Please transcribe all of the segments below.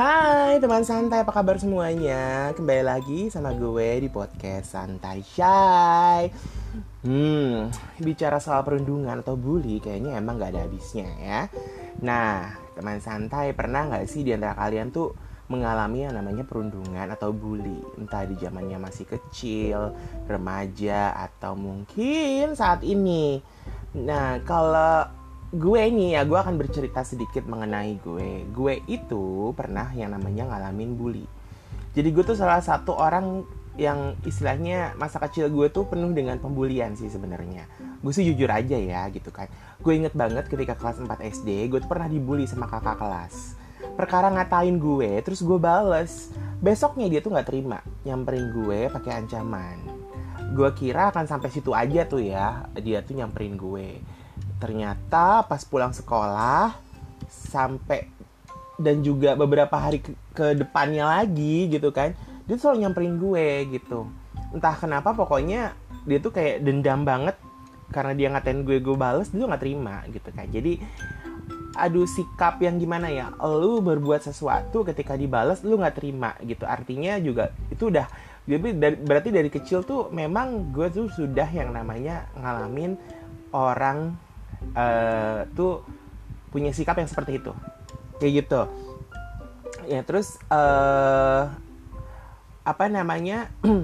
Hai teman santai, apa kabar semuanya? Kembali lagi sama gue di podcast Santai Shy. Hmm, bicara soal perundungan atau bully kayaknya emang gak ada habisnya ya. Nah, teman santai pernah gak sih di antara kalian tuh mengalami yang namanya perundungan atau bully? Entah di zamannya masih kecil, remaja, atau mungkin saat ini. Nah, kalau gue ini ya gue akan bercerita sedikit mengenai gue. Gue itu pernah yang namanya ngalamin bully. Jadi gue tuh salah satu orang yang istilahnya masa kecil gue tuh penuh dengan pembulian sih sebenarnya. Gue sih jujur aja ya gitu kan. Gue inget banget ketika kelas 4 SD gue tuh pernah dibully sama kakak kelas. Perkara ngatain gue terus gue bales. Besoknya dia tuh nggak terima nyamperin gue pakai ancaman. Gue kira akan sampai situ aja tuh ya dia tuh nyamperin gue ternyata pas pulang sekolah sampai dan juga beberapa hari ke, ke depannya lagi gitu kan dia tuh selalu nyamperin gue gitu. Entah kenapa pokoknya dia tuh kayak dendam banget karena dia ngatain gue gue bales dia tuh nggak terima gitu kan. Jadi aduh sikap yang gimana ya? Lu berbuat sesuatu ketika dibales lu nggak terima gitu. Artinya juga itu udah jadi berarti dari kecil tuh memang gue tuh sudah yang namanya ngalamin orang uh, tuh punya sikap yang seperti itu. Kayak gitu. Ya terus uh, apa namanya?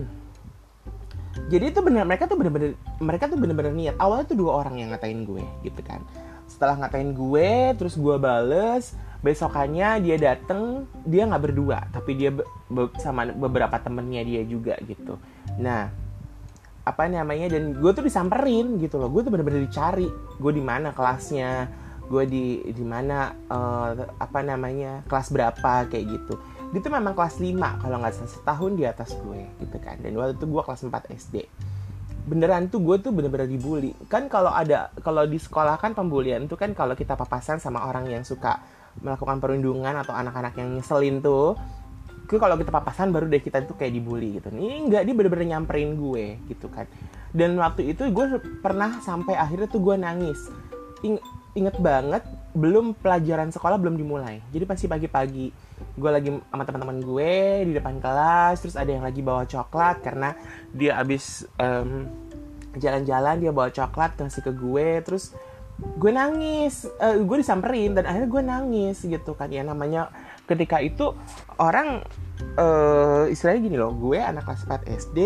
Jadi itu benar mereka tuh benar-benar mereka tuh benar-benar niat. Awalnya tuh dua orang yang ngatain gue gitu kan. Setelah ngatain gue terus gue bales besokannya dia dateng dia nggak berdua tapi dia be sama beberapa temennya dia juga gitu. Nah apa namanya dan gue tuh disamperin gitu loh. Gue tuh bener-bener dicari. Gue di mana kelasnya gue di di mana uh, apa namanya kelas berapa kayak gitu. Dia tuh memang kelas 5 kalau nggak salah setahun di atas gue gitu kan. Dan waktu itu gue kelas 4 SD beneran tuh gue tuh bener-bener dibully. Kan kalau ada kalau di sekolah kan pembulian tuh kan kalau kita papasan sama orang yang suka melakukan perundungan atau anak-anak yang nyeselin tuh gue kalau kita papasan baru deh kita tuh kayak dibully gitu. Ini enggak dia bener-bener nyamperin gue gitu kan. Dan waktu itu gue pernah sampai akhirnya tuh gue nangis. Ing inget banget belum pelajaran sekolah belum dimulai. Jadi pasti pagi-pagi gue lagi sama teman-teman gue di depan kelas terus ada yang lagi bawa coklat karena dia abis um, jalan-jalan dia bawa coklat kasih ke gue terus gue nangis. Uh, gue disamperin dan akhirnya gue nangis gitu kan. Ya namanya ketika itu orang uh, istilahnya gini loh gue anak kelas 4 SD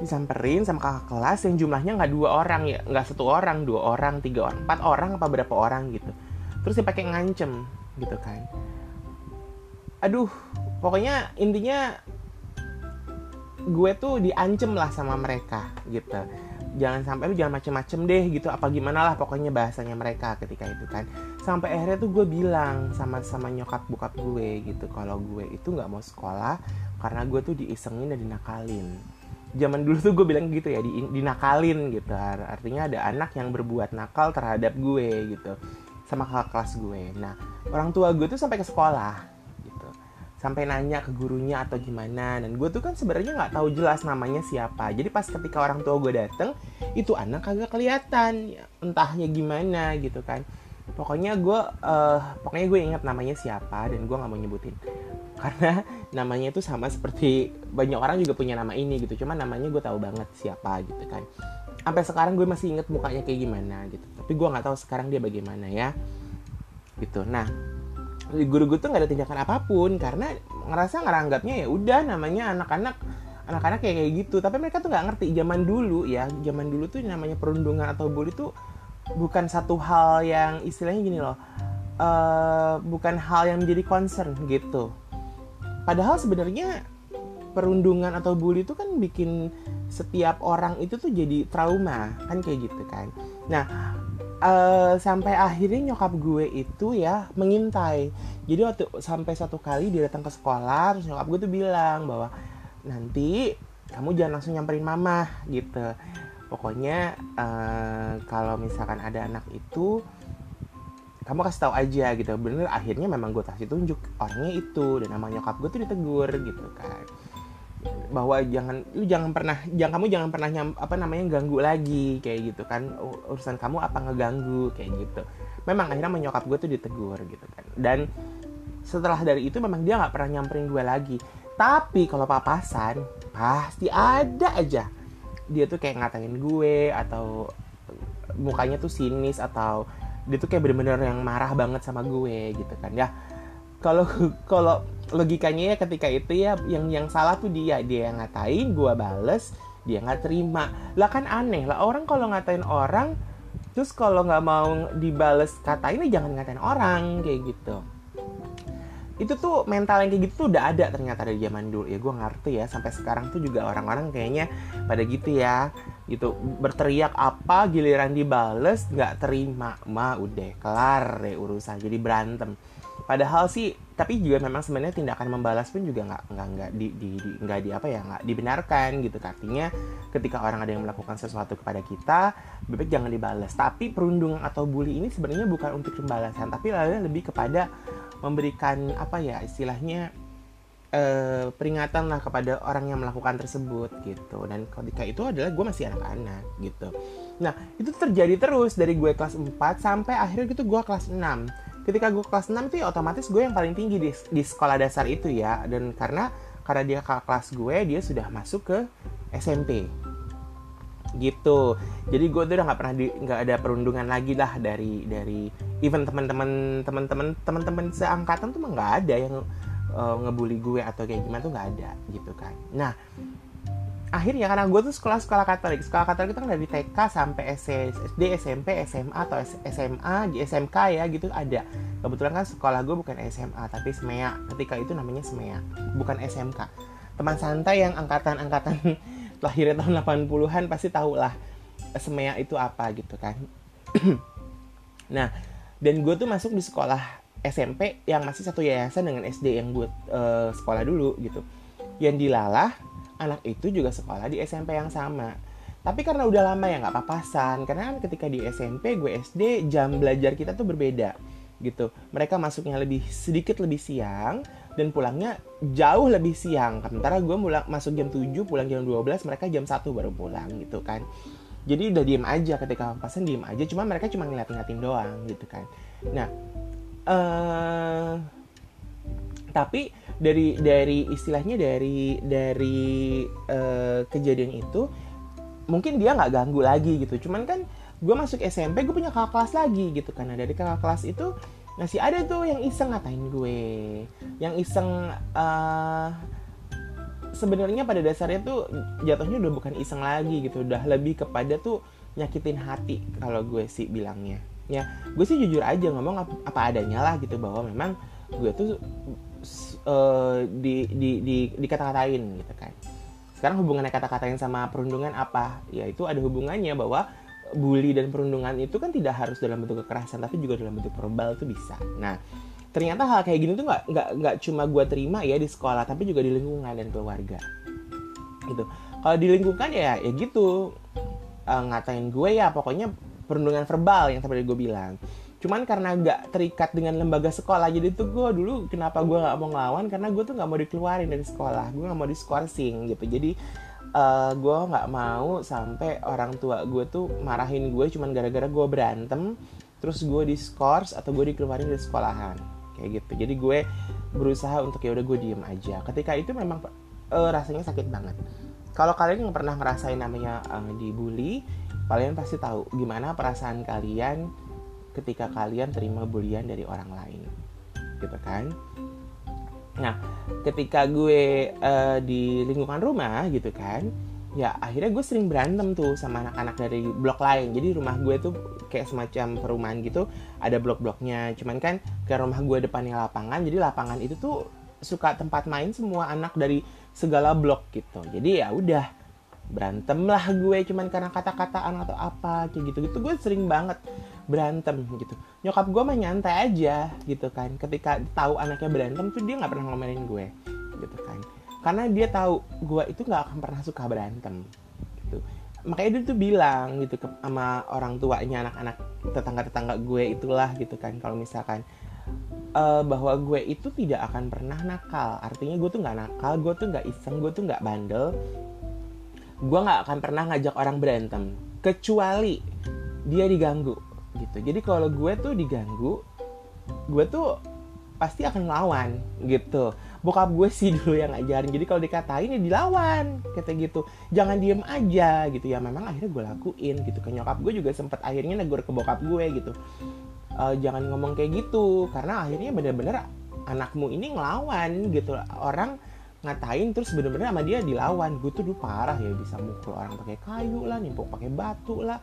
disamperin sama kakak kelas yang jumlahnya nggak dua orang ya nggak satu orang dua orang tiga orang empat orang apa berapa orang gitu. Terus dia pakai ngancem gitu kan. Aduh pokoknya intinya gue tuh diancem lah sama mereka gitu jangan sampai lu jangan macem-macem deh gitu apa gimana lah pokoknya bahasanya mereka ketika itu kan. Sampai akhirnya tuh gue bilang sama sama nyokap bokap gue gitu kalau gue itu nggak mau sekolah karena gue tuh diisengin dan dinakalin. Zaman dulu tuh gue bilang gitu ya di, dinakalin gitu. Artinya ada anak yang berbuat nakal terhadap gue gitu sama kakak kelas gue. Nah orang tua gue tuh sampai ke sekolah sampai nanya ke gurunya atau gimana. Dan gue tuh kan sebenarnya nggak tahu jelas namanya siapa. Jadi pas ketika orang tua gue dateng itu anak kagak kelihatan. Entahnya gimana gitu kan. Pokoknya gue uh, pokoknya gue ingat namanya siapa dan gue nggak mau nyebutin. Karena namanya itu sama seperti banyak orang juga punya nama ini gitu. Cuman namanya gue tahu banget siapa gitu kan. Sampai sekarang gue masih inget mukanya kayak gimana gitu. Tapi gue nggak tahu sekarang dia bagaimana ya. Gitu. Nah guru-guru tuh nggak ada tindakan apa pun karena ngerasa ngeranggapnya ya udah namanya anak-anak anak-anak kayak kayak gitu. Tapi mereka tuh nggak ngerti zaman dulu ya zaman dulu tuh namanya perundungan atau bully tuh bukan satu hal yang istilahnya gini loh uh, bukan hal yang menjadi concern gitu. Padahal sebenarnya perundungan atau bully itu kan bikin setiap orang itu tuh jadi trauma kan kayak gitu kan. Nah uh, sampai akhirnya nyokap gue itu ya mengintai. Jadi waktu sampai satu kali dia datang ke sekolah terus nyokap gue tuh bilang bahwa nanti kamu jangan langsung nyamperin mama gitu. Pokoknya uh, kalau misalkan ada anak itu kamu kasih tahu aja gitu. Bener akhirnya memang gue kasih tunjuk orangnya itu dan nama nyokap gue tuh ditegur gitu kan bahwa jangan lu jangan pernah jangan kamu jangan pernah nyam, apa namanya ganggu lagi kayak gitu kan. Urusan kamu apa ngeganggu kayak gitu. Memang akhirnya menyokap gue tuh ditegur gitu kan. Dan setelah dari itu memang dia nggak pernah nyamperin gue lagi. Tapi kalau papasan pasti ada aja. Dia tuh kayak ngatain gue atau mukanya tuh sinis atau dia tuh kayak bener-bener yang marah banget sama gue gitu kan ya. Kalau kalau logikanya ya ketika itu ya yang yang salah tuh dia. Dia yang ngatain gue bales dia nggak terima. Lah kan aneh lah orang kalau ngatain orang terus kalau nggak mau dibales katain ya jangan ngatain orang kayak gitu. Itu tuh mental yang kayak gitu udah ada ternyata dari zaman dulu. Ya gue ngerti ya sampai sekarang tuh juga orang-orang kayaknya pada gitu ya gitu. Berteriak apa giliran dibales nggak terima. Mah udah kelar deh urusan jadi berantem padahal sih tapi juga memang sebenarnya tindakan membalas pun juga nggak nggak nggak di, di, di nggak di apa ya nggak dibenarkan gitu. Artinya ketika orang ada yang melakukan sesuatu kepada kita bebek jangan dibalas. Tapi perundungan atau bully ini sebenarnya bukan untuk pembalasan tapi lebih kepada memberikan apa ya istilahnya eh, peringatan lah kepada orang yang melakukan tersebut gitu. Dan ketika itu adalah gue masih anak-anak gitu. Nah itu terjadi terus dari gue kelas 4 sampai akhirnya gitu gue kelas 6 ketika gue kelas 6 itu ya otomatis gue yang paling tinggi di, di sekolah dasar itu ya. Dan karena karena dia kakak kelas gue dia sudah masuk ke SMP gitu. Jadi gue tuh udah nggak pernah nggak ada perundungan lagi lah dari dari even teman-teman teman-teman teman-teman seangkatan tuh nggak ada yang uh, ngebully gue atau kayak gimana tuh nggak ada gitu kan. Nah akhirnya karena gue tuh sekolah-sekolah Katolik sekolah Katolik itu kan dari TK sampai SD SMP SMA atau SMA di SMK ya gitu ada kebetulan kan sekolah gue bukan SMA tapi SMEA ketika itu namanya SMEA bukan SMK teman santai yang angkatan-angkatan lahirnya tahun 80-an pasti tahu lah SMEA itu apa gitu kan nah dan gue tuh masuk di sekolah SMP yang masih satu yayasan dengan SD yang gue uh, sekolah dulu gitu yang dilalah anak itu juga sekolah di SMP yang sama. Tapi karena udah lama ya nggak papasan karena kan ketika di SMP gue SD jam belajar kita tuh berbeda gitu. Mereka masuknya lebih sedikit lebih siang dan pulangnya jauh lebih siang. Sementara gue mulai masuk jam 7 pulang jam 12 mereka jam 1 baru pulang gitu kan. Jadi udah diem aja ketika papasan diem aja. Cuma mereka cuma ngeliat-ngeliatin doang gitu kan. Nah uh, tapi dari dari istilahnya dari dari uh, kejadian itu mungkin dia nggak ganggu lagi gitu. Cuman kan gue masuk SMP gue punya kakak kelas lagi gitu karena dari kakak kelas itu masih ada tuh yang iseng ngatain gue. Yang iseng uh, sebenarnya pada dasarnya tuh jatuhnya udah bukan iseng lagi gitu. Udah lebih kepada tuh nyakitin hati kalau gue sih bilangnya. Ya gue sih jujur aja ngomong apa, adanya lah gitu bahwa memang gue tuh uh, di di di dikata-katain gitu kan. Sekarang hubungannya kata-katain sama perundungan apa? Ya itu ada hubungannya bahwa bully dan perundungan itu kan tidak harus dalam bentuk kekerasan tapi juga dalam bentuk verbal itu bisa. Nah ternyata hal kayak gini tuh nggak nggak nggak cuma gue terima ya di sekolah tapi juga di lingkungan dan keluarga. Gitu. Kalau di lingkungan ya ya gitu. Uh, ngatain gue ya pokoknya perundungan verbal yang tadi gue bilang cuman karena nggak terikat dengan lembaga sekolah jadi tuh gue dulu kenapa gue nggak mau ngelawan? Karena gue tuh nggak mau dikeluarin dari sekolah gue nggak mau diskorsing gitu. Jadi uh, gue nggak mau sampai orang tua gue tuh marahin gue cuman gara-gara gue berantem terus gue diskors atau gue dikeluarin dari sekolahan. Kayak gitu. Jadi gue berusaha untuk ya udah gue diem aja. Ketika itu memang uh, rasanya sakit banget. Kalau kalian yang pernah ngerasain namanya uh, dibully kalian pasti tahu gimana perasaan kalian ketika kalian terima bulian dari orang lain. Gitu kan? Nah ketika gue uh, di lingkungan rumah gitu kan ya akhirnya gue sering berantem tuh sama anak-anak dari blok lain. Jadi rumah gue tuh kayak semacam perumahan gitu ada blok-bloknya. Cuman kan ke rumah gue depannya lapangan jadi lapangan itu tuh suka tempat main semua anak dari segala blok gitu. Jadi ya udah berantem lah gue cuman karena kata-kataan atau apa kayak gitu gitu gue sering banget berantem gitu. Nyokap gue mah nyantai aja gitu kan. Ketika tahu anaknya berantem tuh dia nggak pernah ngomelin gue gitu kan. Karena dia tahu gue itu nggak akan pernah suka berantem gitu. Makanya dia tuh bilang gitu ke, sama orang tuanya anak-anak tetangga-tetangga gue itulah gitu kan. Kalau misalkan uh, bahwa gue itu tidak akan pernah nakal. Artinya gue tuh nggak nakal gue tuh nggak iseng gue tuh nggak bandel. Gue nggak akan pernah ngajak orang berantem. Kecuali dia diganggu gitu. Jadi kalau gue tuh diganggu gue tuh pasti akan melawan gitu. Bokap gue sih dulu yang ngajarin. Jadi kalau dikatain ya dilawan kata gitu. Jangan diem aja gitu. Ya memang akhirnya gue lakuin gitu. Ke nyokap gue juga sempet akhirnya negur ke bokap gue gitu. E, jangan ngomong kayak gitu karena akhirnya bener-bener anakmu ini ngelawan gitu. Orang ngatain terus bener-bener sama dia dilawan. Gue tuh dulu parah ya bisa mukul orang pakai kayu lah nimpuk pakai batu lah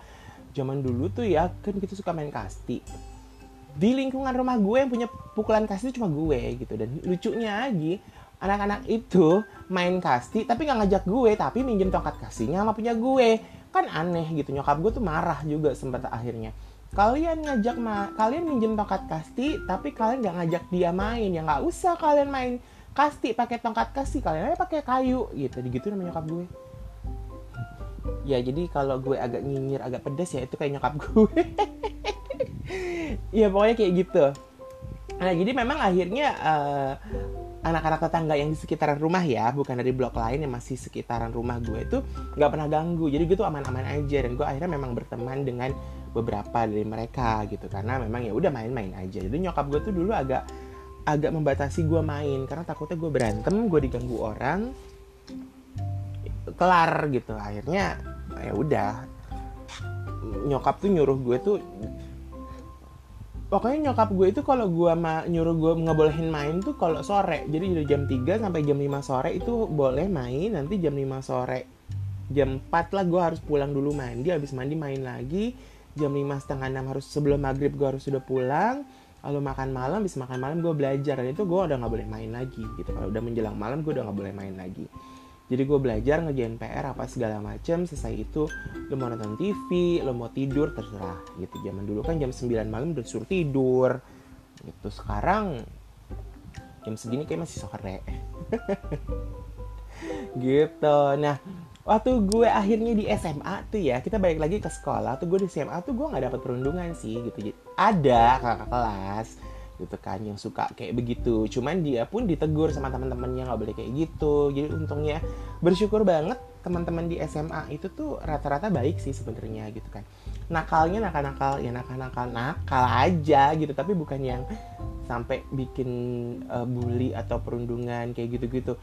zaman dulu tuh ya kan kita suka main kasti. Di lingkungan rumah gue yang punya pukulan kasti cuma gue gitu. Dan lucunya lagi anak-anak itu main kasti tapi nggak ngajak gue tapi minjem tongkat kastinya sama punya gue. Kan aneh gitu nyokap gue tuh marah juga sempat akhirnya. Kalian ngajak ma kalian minjem tongkat kasti tapi kalian nggak ngajak dia main. Ya nggak usah kalian main kasti pakai tongkat kasti kalian aja pakai kayu gitu. Gitu namanya nyokap gue ya jadi kalau gue agak nyinyir agak pedes ya itu kayak nyokap gue. Ya pokoknya kayak gitu. Nah jadi memang akhirnya uh, anak-anak tetangga yang di sekitaran rumah ya bukan dari blok lain yang masih sekitaran rumah gue itu nggak pernah ganggu. Jadi gue tuh aman-aman aja dan gue akhirnya memang berteman dengan beberapa dari mereka gitu. Karena memang ya udah main-main aja. Jadi nyokap gue tuh dulu agak agak membatasi gue main karena takutnya gue berantem gue diganggu orang kelar gitu. Akhirnya ya udah. Nyokap tuh nyuruh gue tuh pokoknya nyokap gue itu kalau gue ma nyuruh gue ngebolehin main tuh kalau sore. Jadi dari jam 3 sampai jam 5 sore itu boleh main. Nanti jam 5 sore jam 4 lah gue harus pulang dulu mandi. Habis mandi main lagi. Jam 5 setengah 6 harus sebelum maghrib gue harus sudah pulang. Lalu makan malam habis makan malam gue belajar. Dan itu gue udah nggak boleh main lagi gitu. Kalau udah menjelang malam gue udah nggak boleh main lagi jadi gue belajar ngerjain PR apa segala macem selesai itu lo mau nonton TV lo mau tidur terserah gitu. Zaman dulu kan jam 9 malam udah suruh tidur gitu. Sekarang jam segini kayak masih sore. Gitu. Nah waktu gue akhirnya di SMA tuh ya kita balik lagi ke sekolah. Tuh gue di SMA tuh gue nggak dapet perundungan sih gitu. Ada kakak kelas gitu kan yang suka kayak begitu. Cuman dia pun ditegur sama teman-temannya nggak boleh kayak gitu. Jadi untungnya bersyukur banget teman-teman di SMA itu tuh rata-rata baik sih sebenarnya gitu kan. Nakalnya nakal-nakal ya nakal-nakal nakal aja gitu. Tapi bukan yang sampai bikin uh, bully atau perundungan kayak gitu-gitu.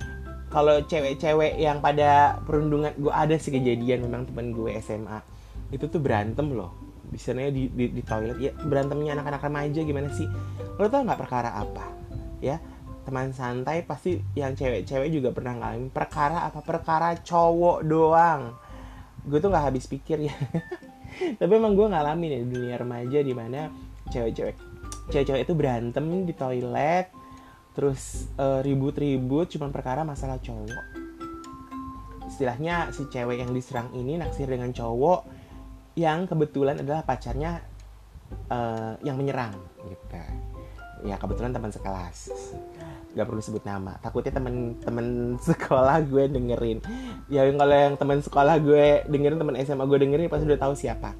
Kalau cewek-cewek yang pada perundungan gue ada sih kejadian memang teman gue SMA itu tuh berantem loh. Biasanya di, di, di toilet. Ya berantemnya anak-anak remaja gimana sih lo tau nggak perkara apa? Ya teman santai pasti yang cewek-cewek juga pernah ngalamin perkara apa? Perkara cowok doang. Gue tuh nggak habis pikir ya. Tapi emang gue ngalamin ya di dunia remaja di mana cewek-cewek cewek-cewek itu berantem di toilet terus uh, ribut-ribut cuma perkara masalah cowok. Istilahnya si cewek yang diserang ini naksir dengan cowok yang kebetulan adalah pacarnya uh, yang menyerang gitu ya kebetulan teman sekelas. Gak perlu sebut nama. Takutnya temen-temen sekolah gue dengerin. Ya kalau yang teman sekolah gue dengerin teman SMA gue dengerin pasti udah tahu siapa.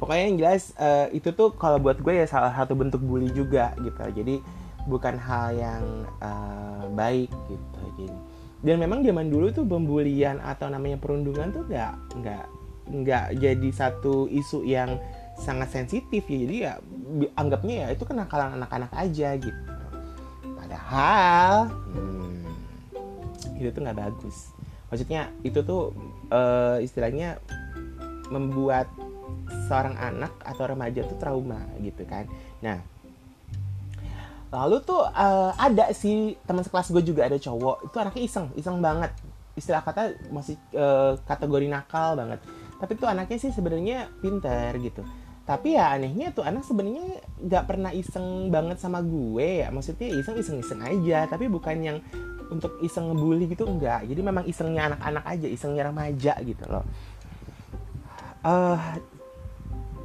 Pokoknya yang jelas uh, itu tuh kalau buat gue ya salah satu bentuk bully juga gitu. Jadi bukan hal yang uh, baik gitu. Jadi dan memang zaman dulu tuh pembulian atau namanya perundungan tuh nggak nggak nggak jadi satu isu yang sangat sensitif ya jadi ya anggapnya ya itu kenakalan anak-anak aja gitu. Padahal hmm, itu tuh nggak bagus. Maksudnya itu tuh uh, istilahnya membuat seorang anak atau remaja tuh trauma gitu kan. Nah lalu tuh uh, ada sih teman sekelas gue juga ada cowok itu anaknya iseng iseng banget. Istilah kata masih uh, kategori nakal banget. Tapi tuh anaknya sih sebenarnya pinter gitu tapi ya anehnya tuh anak sebenarnya nggak pernah iseng banget sama gue ya. Maksudnya iseng iseng iseng aja. Tapi bukan yang untuk iseng ngebully gitu enggak. Jadi memang isengnya anak-anak aja isengnya remaja gitu loh. Uh,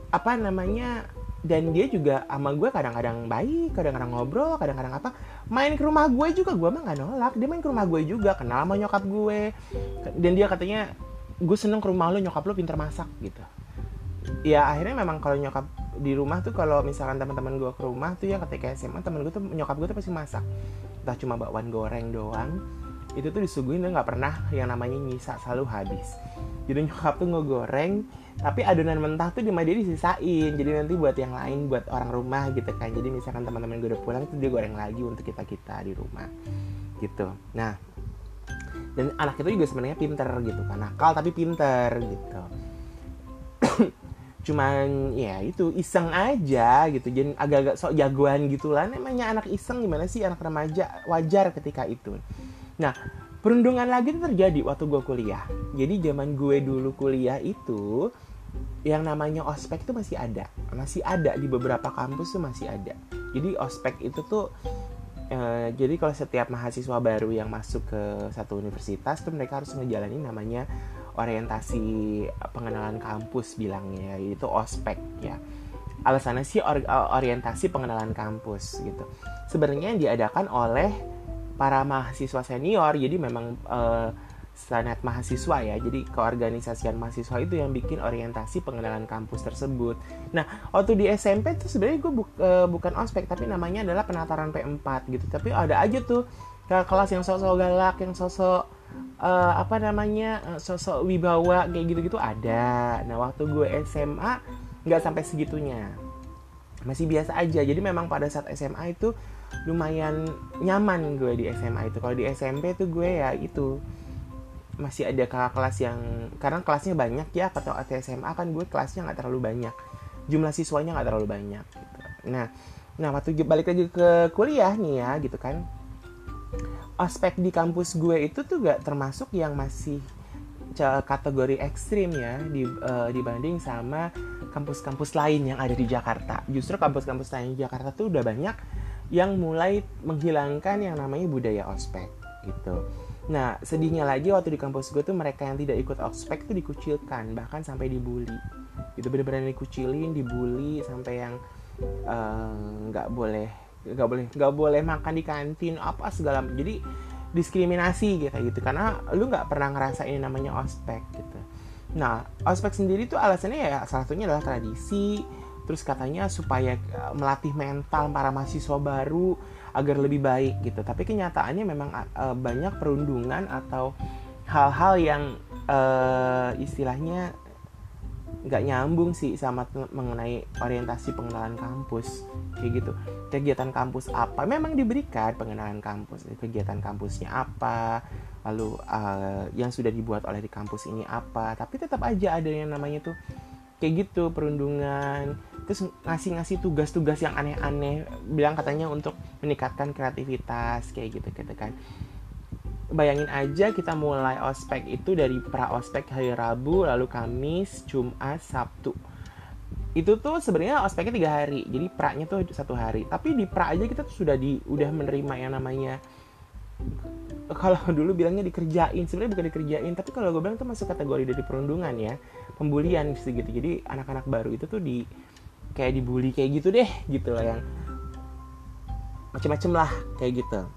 apa namanya dan dia juga sama gue kadang-kadang baik kadang-kadang ngobrol kadang-kadang apa. Main ke rumah gue juga gue mah nggak nolak. Dia main ke rumah gue juga kenal sama nyokap gue. Dan dia katanya gue seneng ke rumah lo nyokap lo pinter masak gitu ya akhirnya memang kalau nyokap di rumah tuh kalau misalkan teman-teman gue ke rumah tuh ya ketika SMA temen gue tuh nyokap gue tuh pasti masak. Entah cuma bakwan goreng doang. Itu tuh disuguhin dia nggak pernah yang namanya nyisa selalu habis. Jadi nyokap tuh ngegoreng tapi adonan mentah tuh di dia disisain. Jadi nanti buat yang lain buat orang rumah gitu kan. Jadi misalkan teman-teman gue udah pulang itu dia goreng lagi untuk kita kita di rumah. Gitu. Nah dan anak itu juga sebenarnya pinter gitu kan. Nakal tapi pinter gitu cuman ya itu iseng aja gitu. Jadi agak-agak sok jagoan gitu lah namanya anak iseng gimana sih? Anak remaja wajar ketika itu. Nah perundungan lagi terjadi waktu gue kuliah. Jadi zaman gue dulu kuliah itu yang namanya ospek itu masih ada. Masih ada di beberapa kampus tuh masih ada. Jadi ospek itu tuh Uh, jadi kalau setiap mahasiswa baru yang masuk ke satu universitas tuh mereka harus ngejalanin namanya orientasi pengenalan kampus bilangnya itu ospek ya. Alasannya sih or, orientasi pengenalan kampus gitu. Sebenarnya yang diadakan oleh para mahasiswa senior jadi memang uh, sanat mahasiswa ya. Jadi keorganisasian mahasiswa itu yang bikin orientasi pengenalan kampus tersebut. Nah waktu di SMP tuh sebenarnya gue bu, uh, bukan ospek tapi namanya adalah penataran P4 gitu. Tapi ada aja tuh ke kelas yang sosok galak yang sosok uh, apa namanya uh, sosok wibawa kayak gitu-gitu ada. Nah waktu gue SMA nggak sampai segitunya. Masih biasa aja. Jadi memang pada saat SMA itu lumayan nyaman gue di SMA itu. Kalau di SMP tuh gue ya itu masih ada kakak kelas yang karena kelasnya banyak ya atau SMA kan gue kelasnya nggak terlalu banyak. Jumlah siswanya nggak terlalu banyak gitu. nah nah waktu balik lagi ke kuliah nih ya gitu kan aspek di kampus gue itu tuh gak termasuk yang masih kategori ekstrim ya di, uh, dibanding sama kampus-kampus lain yang ada di Jakarta. Justru kampus-kampus lain di Jakarta tuh udah banyak yang mulai menghilangkan yang namanya budaya ospek gitu. Nah, sedihnya lagi waktu di kampus gue tuh mereka yang tidak ikut ospek tuh dikucilkan, bahkan sampai dibully. Itu benar-benar dikucilin, dibully sampai yang eh, nggak uh, boleh nggak boleh nggak boleh makan di kantin apa segala jadi diskriminasi gitu gitu. Karena lu nggak pernah ngerasain namanya ospek gitu. Nah ospek sendiri tuh alasannya ya salah satunya adalah tradisi. Terus katanya supaya eh, melatih mental para mahasiswa baru agar lebih baik gitu. Tapi kenyataannya memang uh, banyak perundungan atau hal-hal yang uh, istilahnya nggak nyambung sih sama mengenai orientasi pengenalan kampus kayak gitu. Kegiatan kampus apa? Memang diberikan pengenalan kampus. Kegiatan kampusnya apa? Lalu uh, yang sudah dibuat oleh di kampus ini apa? Tapi tetap aja ada yang namanya tuh kayak gitu perundungan. Terus ngasih-ngasih tugas-tugas yang aneh-aneh. Bilang katanya untuk meningkatkan kreativitas kayak gitu gitu kan bayangin aja kita mulai ospek itu dari pra ospek hari Rabu lalu Kamis Jumat Sabtu. Itu tuh sebenarnya ospeknya tiga hari jadi pra-nya tuh satu hari. Tapi di pra aja kita tuh sudah di udah menerima yang namanya kalau dulu bilangnya dikerjain sebenarnya bukan dikerjain tapi kalau gue bilang itu masuk kategori dari perundungan ya pembulian gitu. Jadi anak-anak baru itu tuh di kayak dibully kayak gitu deh gitu lah yang macem-macem lah kayak gitu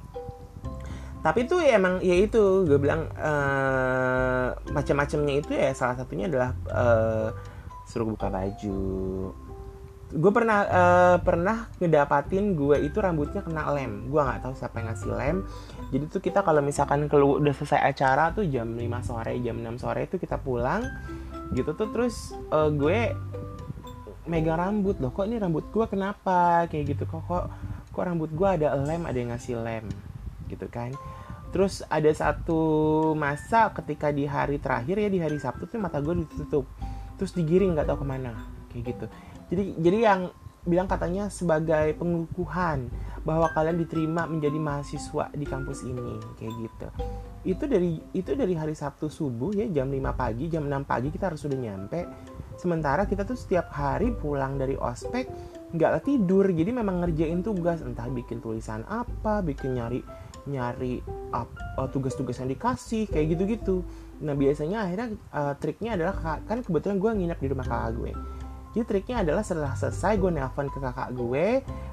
tapi itu ya emang ya itu gue bilang uh, macam-macamnya itu ya salah satunya adalah uh, suruh buka baju. Gue pernah uh, pernah ngedapatin gue itu rambutnya kena lem. Gue nggak tahu siapa yang ngasih lem. Jadi tuh kita kalau misalkan kalau udah selesai acara tuh jam 5 sore jam 6 sore itu kita pulang gitu tuh terus uh, gue megang rambut. Loh kok ini rambut gue kenapa? Kayak gitu kok kok kok rambut gue ada lem ada yang ngasih lem gitu kan. Terus ada satu masa ketika di hari terakhir ya di hari Sabtu tuh mata gue ditutup. Terus digiring nggak tahu ke mana kayak gitu. Jadi jadi yang bilang katanya sebagai pengukuhan bahwa kalian diterima menjadi mahasiswa di kampus ini kayak gitu. Itu dari itu dari hari Sabtu subuh ya jam 5 pagi jam 6 pagi kita harus sudah nyampe. Sementara kita tuh setiap hari pulang dari ospek nggak tidur. Jadi memang ngerjain tugas entah bikin tulisan apa bikin nyari nyari uh, tugas-tugas yang dikasih kayak gitu-gitu. Nah biasanya akhirnya uh, triknya adalah kan kebetulan gue nginep di rumah kakak gue. Jadi triknya adalah setelah selesai gue nelpon ke kakak gue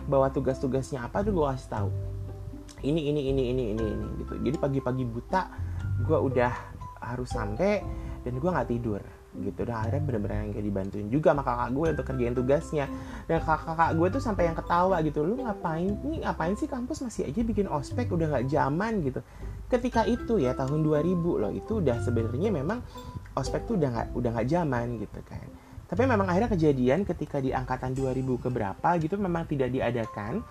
bahwa tugas-tugasnya apa tuh gue kasih tahu. Ini ini ini ini ini ini gitu. Jadi pagi-pagi buta gue udah harus sampai dan gue nggak tidur gitu. Dan akhirnya bener-bener yang kayak dibantuin juga sama kakak gue untuk kerjain tugasnya. Dan kakak-kakak gue tuh sampai yang ketawa gitu. Lu ngapain nih ngapain sih kampus? Masih aja bikin ospek udah nggak zaman gitu. Ketika itu ya tahun 2000 loh itu udah sebenarnya memang ospek tuh udah nggak udah nggak zaman gitu kan. Tapi memang akhirnya kejadian ketika di angkatan 2000 ke berapa gitu memang tidak diadakan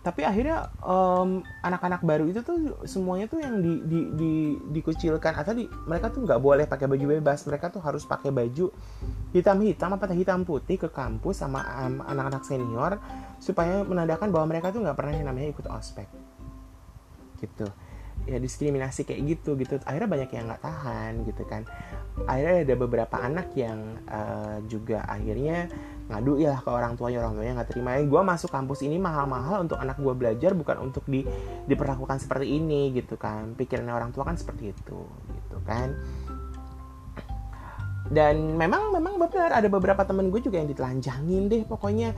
tapi akhirnya anak anak-anak baru itu tuh semuanya tuh yang di, di, di, dikucilkan atau di, mereka tuh nggak boleh pakai baju bebas. Mereka tuh harus pakai baju hitam hitam apa hitam putih ke kampus sama um, anak-anak senior supaya menandakan bahwa mereka tuh nggak pernah yang namanya ikut ospek. Gitu. Ya diskriminasi kayak gitu gitu. Akhirnya banyak yang nggak tahan gitu kan. Akhirnya ada beberapa anak yang uh, juga akhirnya ngadu ya ke orang tuanya orang tuanya nggak terima. Ya gue masuk kampus ini mahal-mahal untuk anak gue belajar bukan untuk di diperlakukan seperti ini gitu kan. Pikirannya orang tua kan seperti itu gitu kan. Dan memang memang benar ada beberapa temen gue juga yang ditelanjangin deh pokoknya.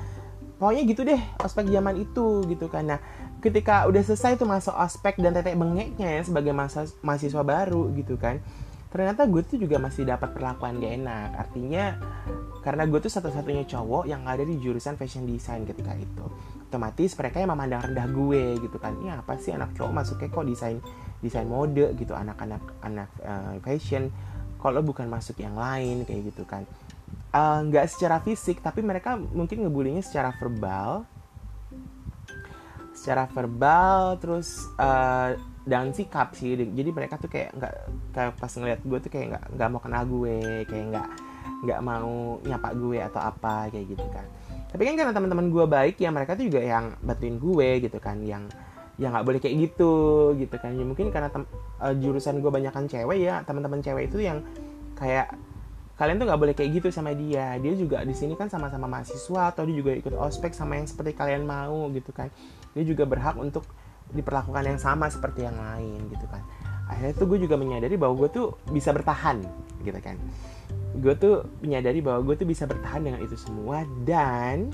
Pokoknya gitu deh ospek zaman itu gitu kan. Nah ketika udah selesai tuh masa ospek dan tetek bengeknya ya sebagai mahasiswa baru gitu kan ternyata gue tuh juga masih dapat perlakuan gak enak. Artinya karena gue tuh satu-satunya cowok yang ada di jurusan fashion design ketika itu. Otomatis mereka yang memandang rendah gue gitu kan. Ya apa sih anak cowok masuknya kok desain desain mode gitu anak-anak anak uh, fashion kalau bukan masuk yang lain kayak gitu kan. Eh, nggak uh, secara fisik tapi mereka mungkin ngebulinya secara verbal. Secara verbal terus uh, dan sikap sih jadi mereka tuh kayak nggak kayak pas ngeliat gue tuh kayak nggak nggak mau kenal gue kayak nggak nggak mau nyapa gue atau apa kayak gitu kan. Tapi kan karena teman-teman gue baik ya mereka tuh juga yang bantuin gue gitu kan yang ya nggak boleh kayak gitu gitu kan. Ya mungkin karena tem, uh, jurusan gue banyakkan cewek ya teman-teman cewek itu yang kayak kalian tuh nggak boleh kayak gitu sama dia. Dia juga di sini kan sama-sama mahasiswa atau dia juga ikut ospek sama yang seperti kalian mau gitu kan. Dia juga berhak untuk diperlakukan yang sama seperti yang lain gitu kan. Akhirnya tuh gue juga menyadari bahwa gue tuh bisa bertahan gitu kan. Gue tuh menyadari bahwa gue tuh bisa bertahan dengan itu semua dan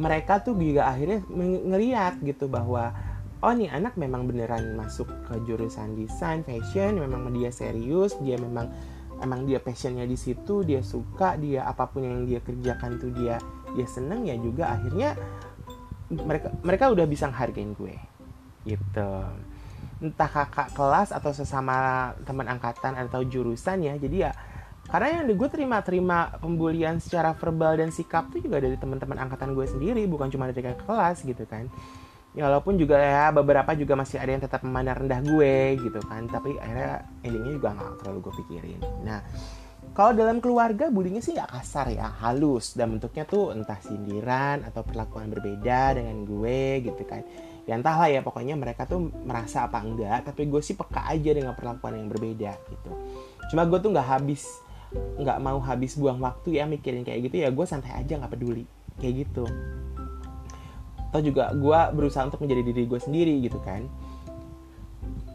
mereka tuh juga akhirnya ngeliat gitu bahwa oh nih anak memang beneran masuk ke jurusan desain fashion memang dia serius dia memang emang dia passionnya di situ dia suka dia apa pun yang dia kerjakan tuh dia dia seneng ya juga akhirnya mereka mereka udah bisa hargain gue. Gitu. Entah kakak kelas atau sesama teman angkatan atau jurusan ya jadi ya karena yang gue terima-terima pembulian secara verbal dan sikap tuh juga dari teman-teman angkatan gue sendiri bukan cuma dari kakak kelas gitu kan. Ya walaupun juga ya beberapa juga masih ada yang tetap memandang rendah gue gitu kan. Tapi akhirnya endingnya juga nggak terlalu gue pikirin. Nah kalau dalam keluarga bullyingnya sih nggak kasar ya, halus dan bentuknya tuh entah sindiran atau perlakuan berbeda dengan gue gitu kan. Ya entahlah ya pokoknya mereka tuh merasa apa enggak, tapi gue sih peka aja dengan perlakuan yang berbeda gitu. Cuma gue tuh nggak habis nggak mau habis buang waktu ya mikirin kayak gitu ya gue santai aja nggak peduli kayak gitu. Atau juga gue berusaha untuk menjadi diri gue sendiri gitu kan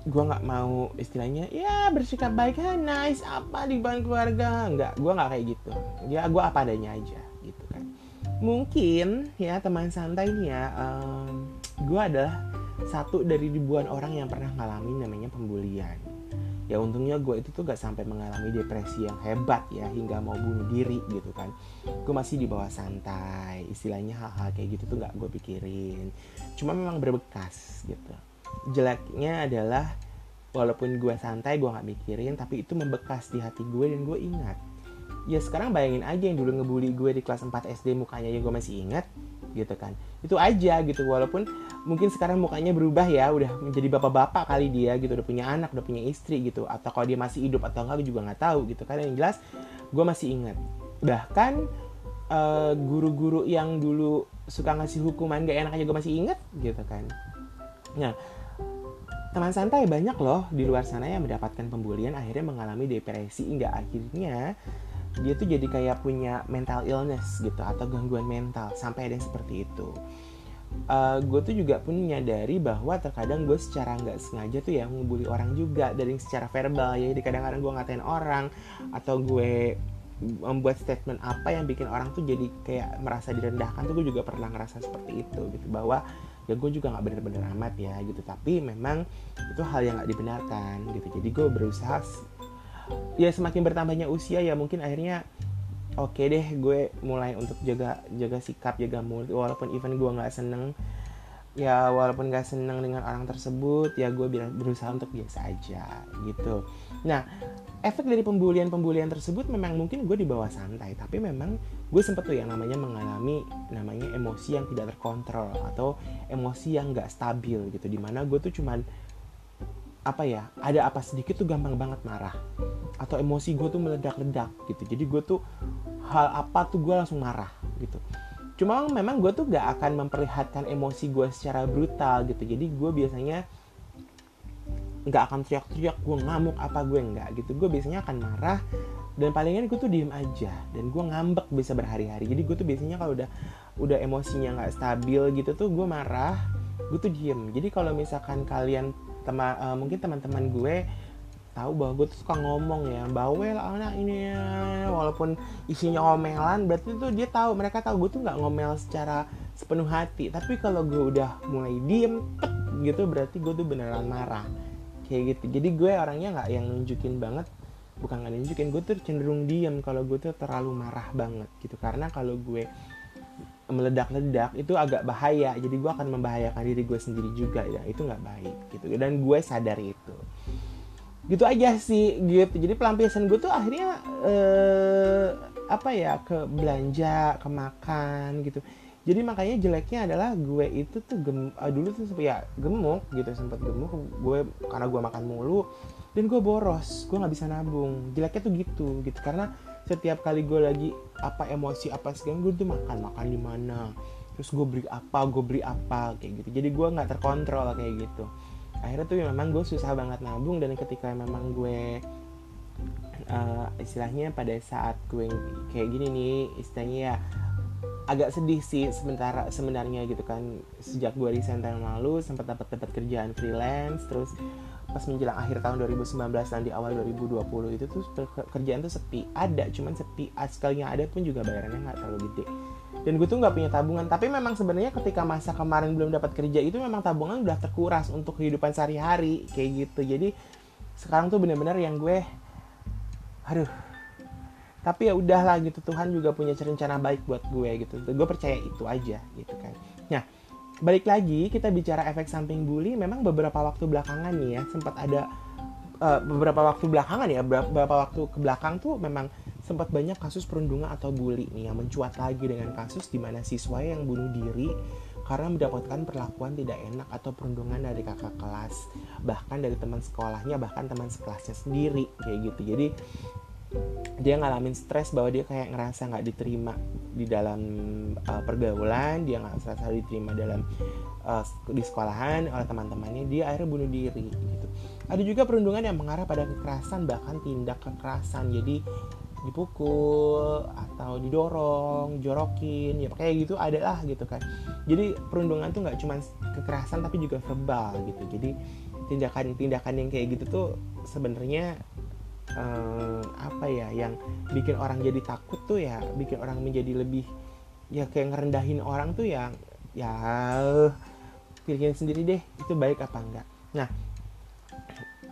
gue nggak mau istilahnya ya bersikap baik ha nice apa di depan keluarga. Nggak gue nggak kayak gitu. Ya gue apa adanya aja gitu kan. Mungkin ya teman santai nih ya um, gue adalah satu dari ribuan orang yang pernah ngalamin namanya pembulian. Ya untungnya gue itu tuh gak sampai mengalami depresi yang hebat ya hingga mau bunuh diri gitu kan. Gue masih di bawah santai istilahnya hal-hal kayak gitu tuh gak gue pikirin. Cuma memang berbekas gitu jeleknya adalah walaupun gue santai gue nggak mikirin tapi itu membekas di hati gue dan gue ingat. Ya sekarang bayangin aja yang dulu ngebully gue di kelas 4 SD mukanya yang gue masih ingat gitu kan. Itu aja gitu walaupun mungkin sekarang mukanya berubah ya udah menjadi bapak-bapak kali dia gitu udah punya anak udah punya istri gitu atau kalau dia masih hidup atau enggak juga nggak tahu gitu kan. Yang jelas gue masih ingat. Bahkan uh, guru-guru yang dulu suka ngasih hukuman gak enak aja gue masih ingat gitu kan. Nah Teman santai banyak loh di luar sana yang mendapatkan pembulian akhirnya mengalami depresi. Hingga akhirnya dia tuh jadi kayak punya mental illness gitu atau gangguan mental. Sampai ada yang seperti itu. Uh, gue tuh juga pun menyadari bahwa terkadang gue secara nggak sengaja tuh ya ngebully orang juga. Dari secara verbal ya jadi kadang-kadang gue ngatain orang atau gue membuat statement apa yang bikin orang tuh jadi kayak merasa direndahkan tuh gue juga pernah ngerasa seperti itu gitu. Bahwa ya gue juga nggak bener-bener amat ya gitu. Tapi memang itu hal yang nggak dibenarkan gitu. Jadi gue berusaha ya semakin bertambahnya usia ya mungkin akhirnya oke okay deh gue mulai untuk jaga jaga sikap jaga mulut walaupun even gue nggak seneng ya walaupun gak seneng dengan orang tersebut ya gue berusaha untuk biasa aja gitu. Nah efek dari pembulian-pembulian tersebut memang mungkin gue dibawa santai tapi memang gue sempet tuh yang namanya mengalami namanya emosi yang tidak terkontrol atau emosi yang gak stabil gitu. Di mana gue tuh cuman apa ya ada apa sedikit tuh gampang banget marah. Atau emosi gue tuh meledak-ledak gitu. Jadi gue tuh hal apa tuh gue langsung marah gitu cuma memang gue tuh gak akan memperlihatkan emosi gue secara brutal gitu. Jadi gue biasanya nggak akan teriak-teriak gue ngamuk apa gue nggak gitu. Gue biasanya akan marah dan palingan gue tuh diem aja dan gue ngambek bisa berhari-hari. Jadi gue tuh biasanya kalau udah udah emosinya nggak stabil gitu tuh gue marah gue tuh diem. Jadi kalau misalkan kalian tema, uh, mungkin teman-teman gue tahu bahwa gue tuh suka ngomong ya bawel anak ini ya. Walaupun isinya omelan berarti tuh dia tahu mereka tahu gue tuh nggak ngomel secara sepenuh hati. Tapi kalau gue udah mulai diem tek, gitu berarti gue tuh beneran marah. Kayak gitu. Jadi gue orangnya nggak yang nunjukin banget. Bukan nggak nunjukin gue tuh cenderung diem kalau gue tuh terlalu marah banget gitu. Karena kalau gue meledak-ledak itu agak bahaya. Jadi gue akan membahayakan diri gue sendiri juga ya. Itu nggak baik gitu. Dan gue sadar itu gitu aja sih gitu. Jadi pelampiasan gue tuh akhirnya eh, apa ya ke belanja ke makan gitu. Jadi makanya jeleknya adalah gue itu tuh gem, uh, dulu tuh ya gemuk gitu sempat gemuk. Gue karena gue makan mulu dan gue boros gue nggak bisa nabung. Jeleknya tuh gitu gitu. Karena setiap kali gue lagi apa emosi apa segala gue tuh makan makan di mana. Terus gue beli apa gue beli apa kayak gitu. Jadi gue nggak terkontrol kayak gitu akhirnya tuh memang gue susah banget nabung dan ketika memang gue uh, istilahnya pada saat gue kayak gini nih istilahnya ya agak sedih sih sementara sebenarnya gitu kan. Sejak gue resign tahun lalu sempat dapat dapat kerjaan freelance terus pas menjelang akhir tahun 2019 dan di awal 2020 itu tuh kerjaan tuh sepi ada cuman sepi sekalinya ada pun juga bayarannya nggak terlalu gede dan gue tuh nggak punya tabungan. Tapi memang sebenarnya ketika masa kemarin belum dapat kerja itu memang tabungan udah terkuras untuk kehidupan sehari-hari kayak gitu. Jadi sekarang tuh bener-bener yang gue aduh tapi ya udahlah gitu Tuhan juga punya rencana baik buat gue gitu. Gue percaya itu aja gitu kan. Nah balik lagi kita bicara efek samping bully memang beberapa waktu belakangan nih ya sempat ada uh, beberapa waktu belakangan ya beberapa waktu ke belakang tuh memang sempat banyak kasus perundungan atau bully nih yang mencuat lagi dengan kasus di mana siswa yang bunuh diri karena mendapatkan perlakuan tidak enak atau perundungan dari kakak kelas bahkan dari teman sekolahnya bahkan teman sekelasnya sendiri kayak gitu. Jadi dia ngalamin stres bahwa dia kayak ngerasa nggak diterima di dalam uh, pergaulan dia nggak merasa diterima dalam uh, di sekolahan oleh teman-temannya dia akhirnya bunuh diri gitu. Ada juga perundungan yang mengarah pada kekerasan bahkan tindak kekerasan. Jadi dipukul atau didorong, jorokin, ya kayak gitu ada lah gitu kan. Jadi perundungan tuh nggak cuma kekerasan tapi juga verbal gitu. Jadi tindakan-tindakan yang kayak gitu tuh sebenarnya eh, apa ya yang bikin orang jadi takut tuh ya, bikin orang menjadi lebih ya kayak ngerendahin orang tuh yang ya pilih sendiri deh itu baik apa enggak. Nah,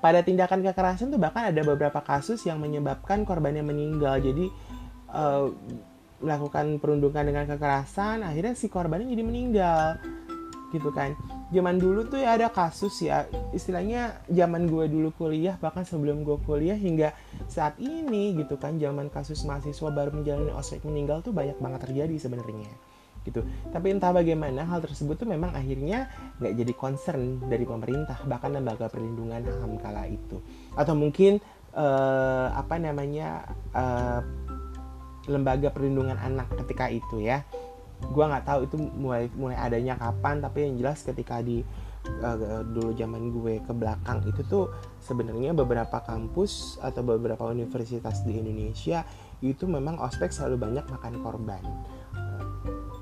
pada tindakan kekerasan tuh bahkan ada beberapa kasus yang menyebabkan korbannya meninggal. Jadi uh, melakukan perundungan dengan kekerasan akhirnya si korbannya jadi meninggal. Gitu kan. Zaman dulu tuh ya ada kasus ya istilahnya zaman gue dulu kuliah bahkan sebelum gue kuliah hingga saat ini gitu kan zaman kasus mahasiswa baru menjalani ospek meninggal tuh banyak banget terjadi sebenarnya gitu. Tapi entah bagaimana hal tersebut tuh memang akhirnya nggak jadi concern dari pemerintah bahkan lembaga perlindungan HAM kala itu. Atau mungkin uh, apa namanya uh, lembaga perlindungan anak ketika itu ya. Gua nggak tahu itu mulai mulai adanya kapan tapi yang jelas ketika di uh, dulu zaman gue ke belakang itu tuh sebenarnya beberapa kampus atau beberapa universitas di Indonesia itu memang ospek selalu banyak makan korban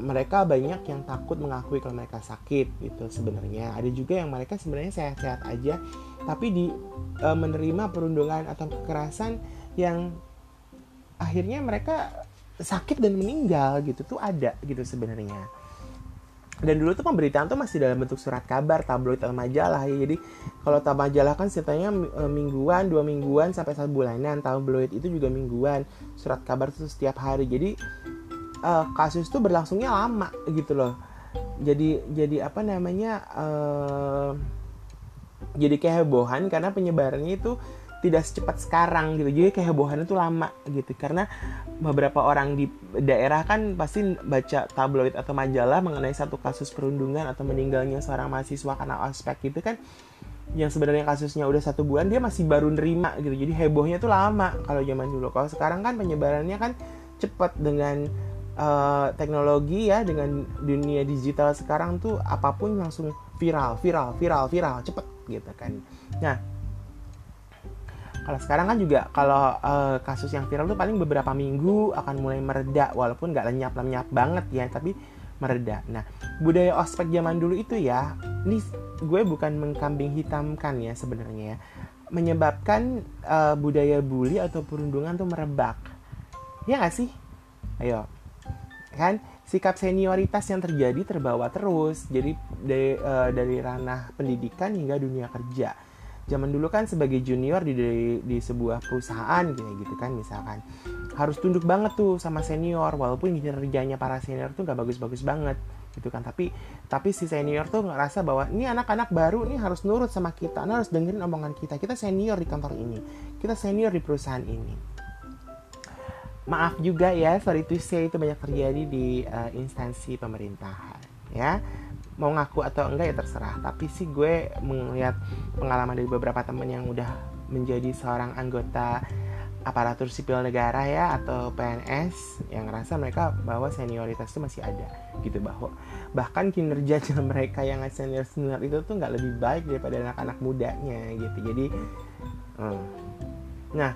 mereka banyak yang takut mengakui kalau mereka sakit gitu sebenarnya. Ada juga yang mereka sebenarnya sehat-sehat aja tapi di e, menerima perundungan atau kekerasan yang akhirnya mereka sakit dan meninggal gitu tuh ada gitu sebenarnya. Dan dulu tuh pemberitaan tuh masih dalam bentuk surat kabar tabloid atau majalah ya. Jadi kalau tab majalah kan ceritanya e, mingguan dua mingguan sampai satu bulanan. Tabloid itu juga mingguan surat kabar tuh setiap hari. Jadi uh, kasus tuh berlangsungnya lama gitu loh. Jadi jadi apa namanya uh, jadi kehebohan karena penyebarannya itu tidak secepat sekarang gitu. Jadi kehebohan itu lama gitu. Karena beberapa orang di daerah kan pasti baca tabloid atau majalah mengenai satu kasus perundungan atau meninggalnya seorang mahasiswa karena ospek gitu kan yang sebenarnya kasusnya udah satu bulan dia masih baru nerima gitu. Jadi hebohnya tuh lama kalau zaman dulu. Kalau sekarang kan penyebarannya kan cepat dengan uh, teknologi ya dengan dunia digital sekarang tuh apa pun langsung viral viral viral viral cepet gitu kan nah kalau sekarang kan juga kalau uh, kasus yang viral tuh paling beberapa minggu akan mulai mereda walaupun nggak lenyap-lenyap banget ya, tapi mereda. Nah, budaya ospek zaman dulu itu ya, ini gue bukan mengkambing hitamkan ya sebenarnya ya, menyebabkan uh, budaya bully atau perundungan tuh merebak. Ya nggak sih? Ayo, kan sikap senioritas yang terjadi terbawa terus, jadi dari, uh, dari ranah pendidikan hingga dunia kerja. Zaman dulu kan sebagai junior di di, di sebuah perusahaan gitu gitu kan misalkan. Harus tunduk banget tuh sama senior walaupun kinerjanya para senior tuh gak bagus-bagus banget gitu kan. Tapi tapi si senior tuh ngerasa bahwa ini anak-anak baru ini harus nurut sama kita harus dengerin omongan kita. Kita senior di kantor ini kita senior di perusahaan ini maaf juga ya sorry to say itu banyak terjadi di uh, instansi pemerintahan ya. Mau ngaku atau enggak ya terserah tapi sih gue melihat pengalaman dari beberapa temen yang udah menjadi seorang anggota aparatur sipil negara ya atau PNS yang ngerasa mereka bahwa senioritas itu masih ada gitu. Bahwa bahkan kinerja mereka yang senior senior itu tuh nggak lebih baik daripada anak-anak mudanya gitu. Jadi hmm. nah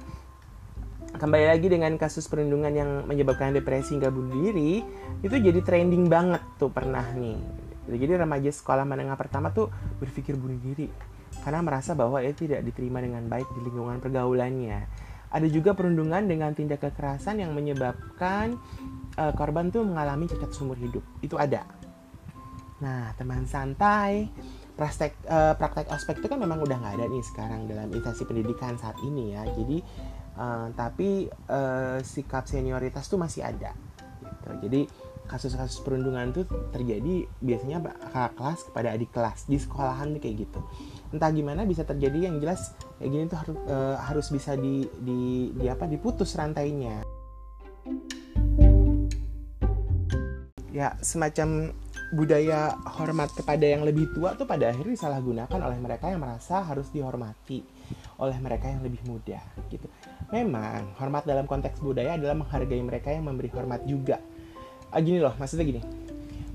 kembali lagi dengan kasus perlindungan yang menyebabkan depresi hingga bunuh diri itu jadi trending banget tuh pernah nih jadi remaja sekolah menengah pertama tuh berpikir bunuh diri karena merasa bahwa ia tidak diterima dengan baik di lingkungan pergaulannya. Ada juga perundungan dengan tindak kekerasan yang menyebabkan uh, korban tuh mengalami cacat seumur hidup. Itu ada. Nah, teman santai, praktek uh, praktek ospek itu kan memang udah nggak ada nih sekarang dalam instansi pendidikan saat ini ya. Jadi uh, tapi uh, sikap senioritas tuh masih ada. Gitu. Jadi kasus-kasus perundungan itu terjadi biasanya kakak kelas kepada adik kelas di sekolahan kayak gitu entah gimana bisa terjadi yang jelas kayak gini tuh harus uh, harus bisa di, di di apa diputus rantainya ya semacam budaya hormat kepada yang lebih tua tuh pada akhirnya disalahgunakan oleh mereka yang merasa harus dihormati oleh mereka yang lebih muda gitu. Memang hormat dalam konteks budaya adalah menghargai mereka yang memberi hormat juga. Ah, gini loh maksudnya gini.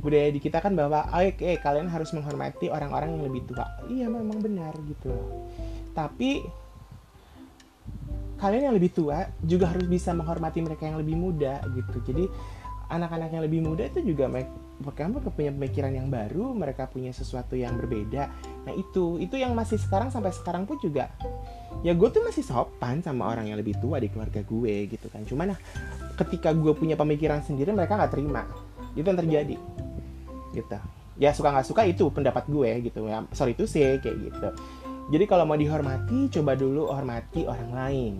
Budaya di kita kan bahwa oke okay, kalian harus menghormati orang-orang yang lebih tua. Iya memang benar gitu tapi kalian yang lebih tua juga harus bisa menghormati mereka yang lebih muda gitu. Jadi anak-anak yang lebih muda itu juga mereka punya pemikiran yang baru mereka punya sesuatu yang berbeda. Nah itu itu yang masih sekarang sampai sekarang pun juga ya gue tuh masih sopan sama orang yang lebih tua di keluarga gue gitu kan. Cuman nah ketika gue punya pemikiran sendiri mereka nggak terima. Itu yang terjadi. Gitu. Ya suka nggak suka itu pendapat gue gitu. Ya sorry itu sih kayak gitu. Jadi kalau mau dihormati coba dulu hormati orang lain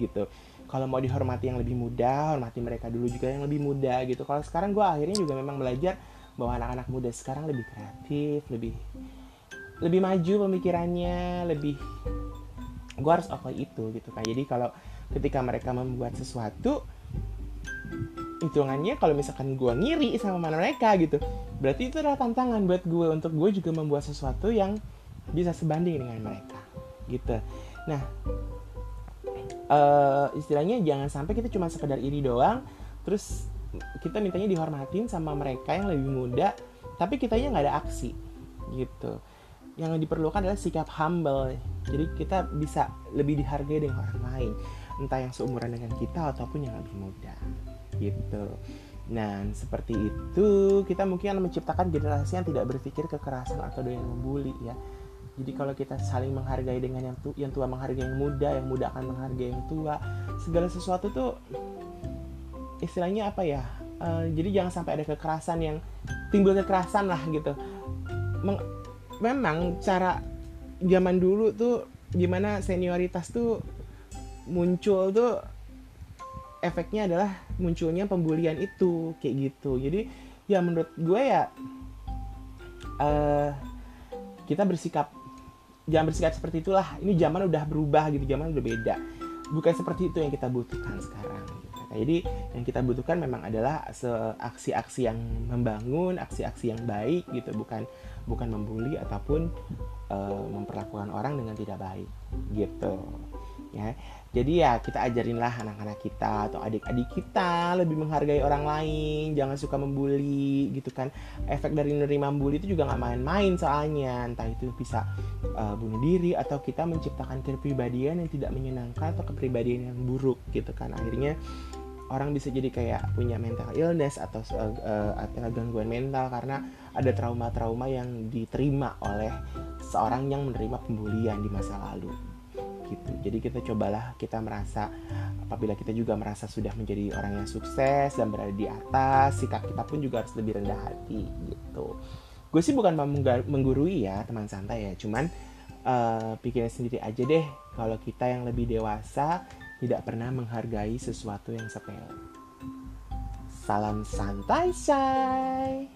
gitu. Kalau mau dihormati yang lebih muda hormati mereka dulu juga yang lebih muda gitu. Kalau sekarang gue akhirnya juga memang belajar bahwa anak-anak muda sekarang lebih kreatif lebih lebih maju pemikirannya lebih gue harus apa itu gitu kan jadi kalau ketika mereka membuat sesuatu hitungannya kalau misalkan gue ngiri sama mana mereka gitu berarti itu adalah tantangan buat gue untuk gue juga membuat sesuatu yang bisa sebanding dengan mereka gitu. Nah uh, istilahnya jangan sampai kita cuma sekedar iri doang terus kita mintanya dihormatin sama mereka yang lebih muda tapi kitanya nggak ada aksi gitu yang diperlukan adalah sikap humble jadi kita bisa lebih dihargai dengan orang lain entah yang seumuran dengan kita ataupun yang lebih muda gitu. Nah, seperti itu kita mungkin akan menciptakan generasi yang tidak berpikir kekerasan atau yang membuli ya. Jadi kalau kita saling menghargai dengan yang tua, yang tua menghargai yang muda, yang muda akan menghargai yang tua. Segala sesuatu tuh istilahnya apa ya? Uh, jadi jangan sampai ada kekerasan yang timbul kekerasan lah gitu. Meng, memang cara zaman dulu tuh gimana senioritas tuh muncul tuh efeknya adalah munculnya pembulian itu kayak gitu. Jadi ya menurut gue ya uh, kita bersikap jangan bersikap seperti itulah. Ini zaman udah berubah gitu zaman udah beda. Bukan seperti itu yang kita butuhkan sekarang. Nah, jadi yang kita butuhkan memang adalah aksi-aksi yang membangun aksi-aksi yang baik gitu bukan bukan membuli ataupun uh, memperlakukan orang dengan tidak baik gitu ya. Jadi ya kita ajarinlah anak-anak kita atau adik-adik kita lebih menghargai orang lain jangan suka membuli gitu kan. Efek dari menerima bully itu juga nggak main-main soalnya entah itu bisa uh, bunuh diri atau kita menciptakan kepribadian yang tidak menyenangkan atau kepribadian yang buruk gitu kan. Akhirnya orang bisa jadi kayak punya mental illness atau uh, uh, gangguan mental karena ada trauma-trauma yang diterima oleh seorang yang menerima pembulian di masa lalu gitu. Jadi kita cobalah kita merasa apabila kita juga merasa sudah menjadi orang yang sukses dan berada di atas, sikap kita pun juga harus lebih rendah hati gitu. Gue sih bukan mau menggurui ya teman santai ya, cuman uh, pikirin sendiri aja deh kalau kita yang lebih dewasa tidak pernah menghargai sesuatu yang sepele. Salam santai, say.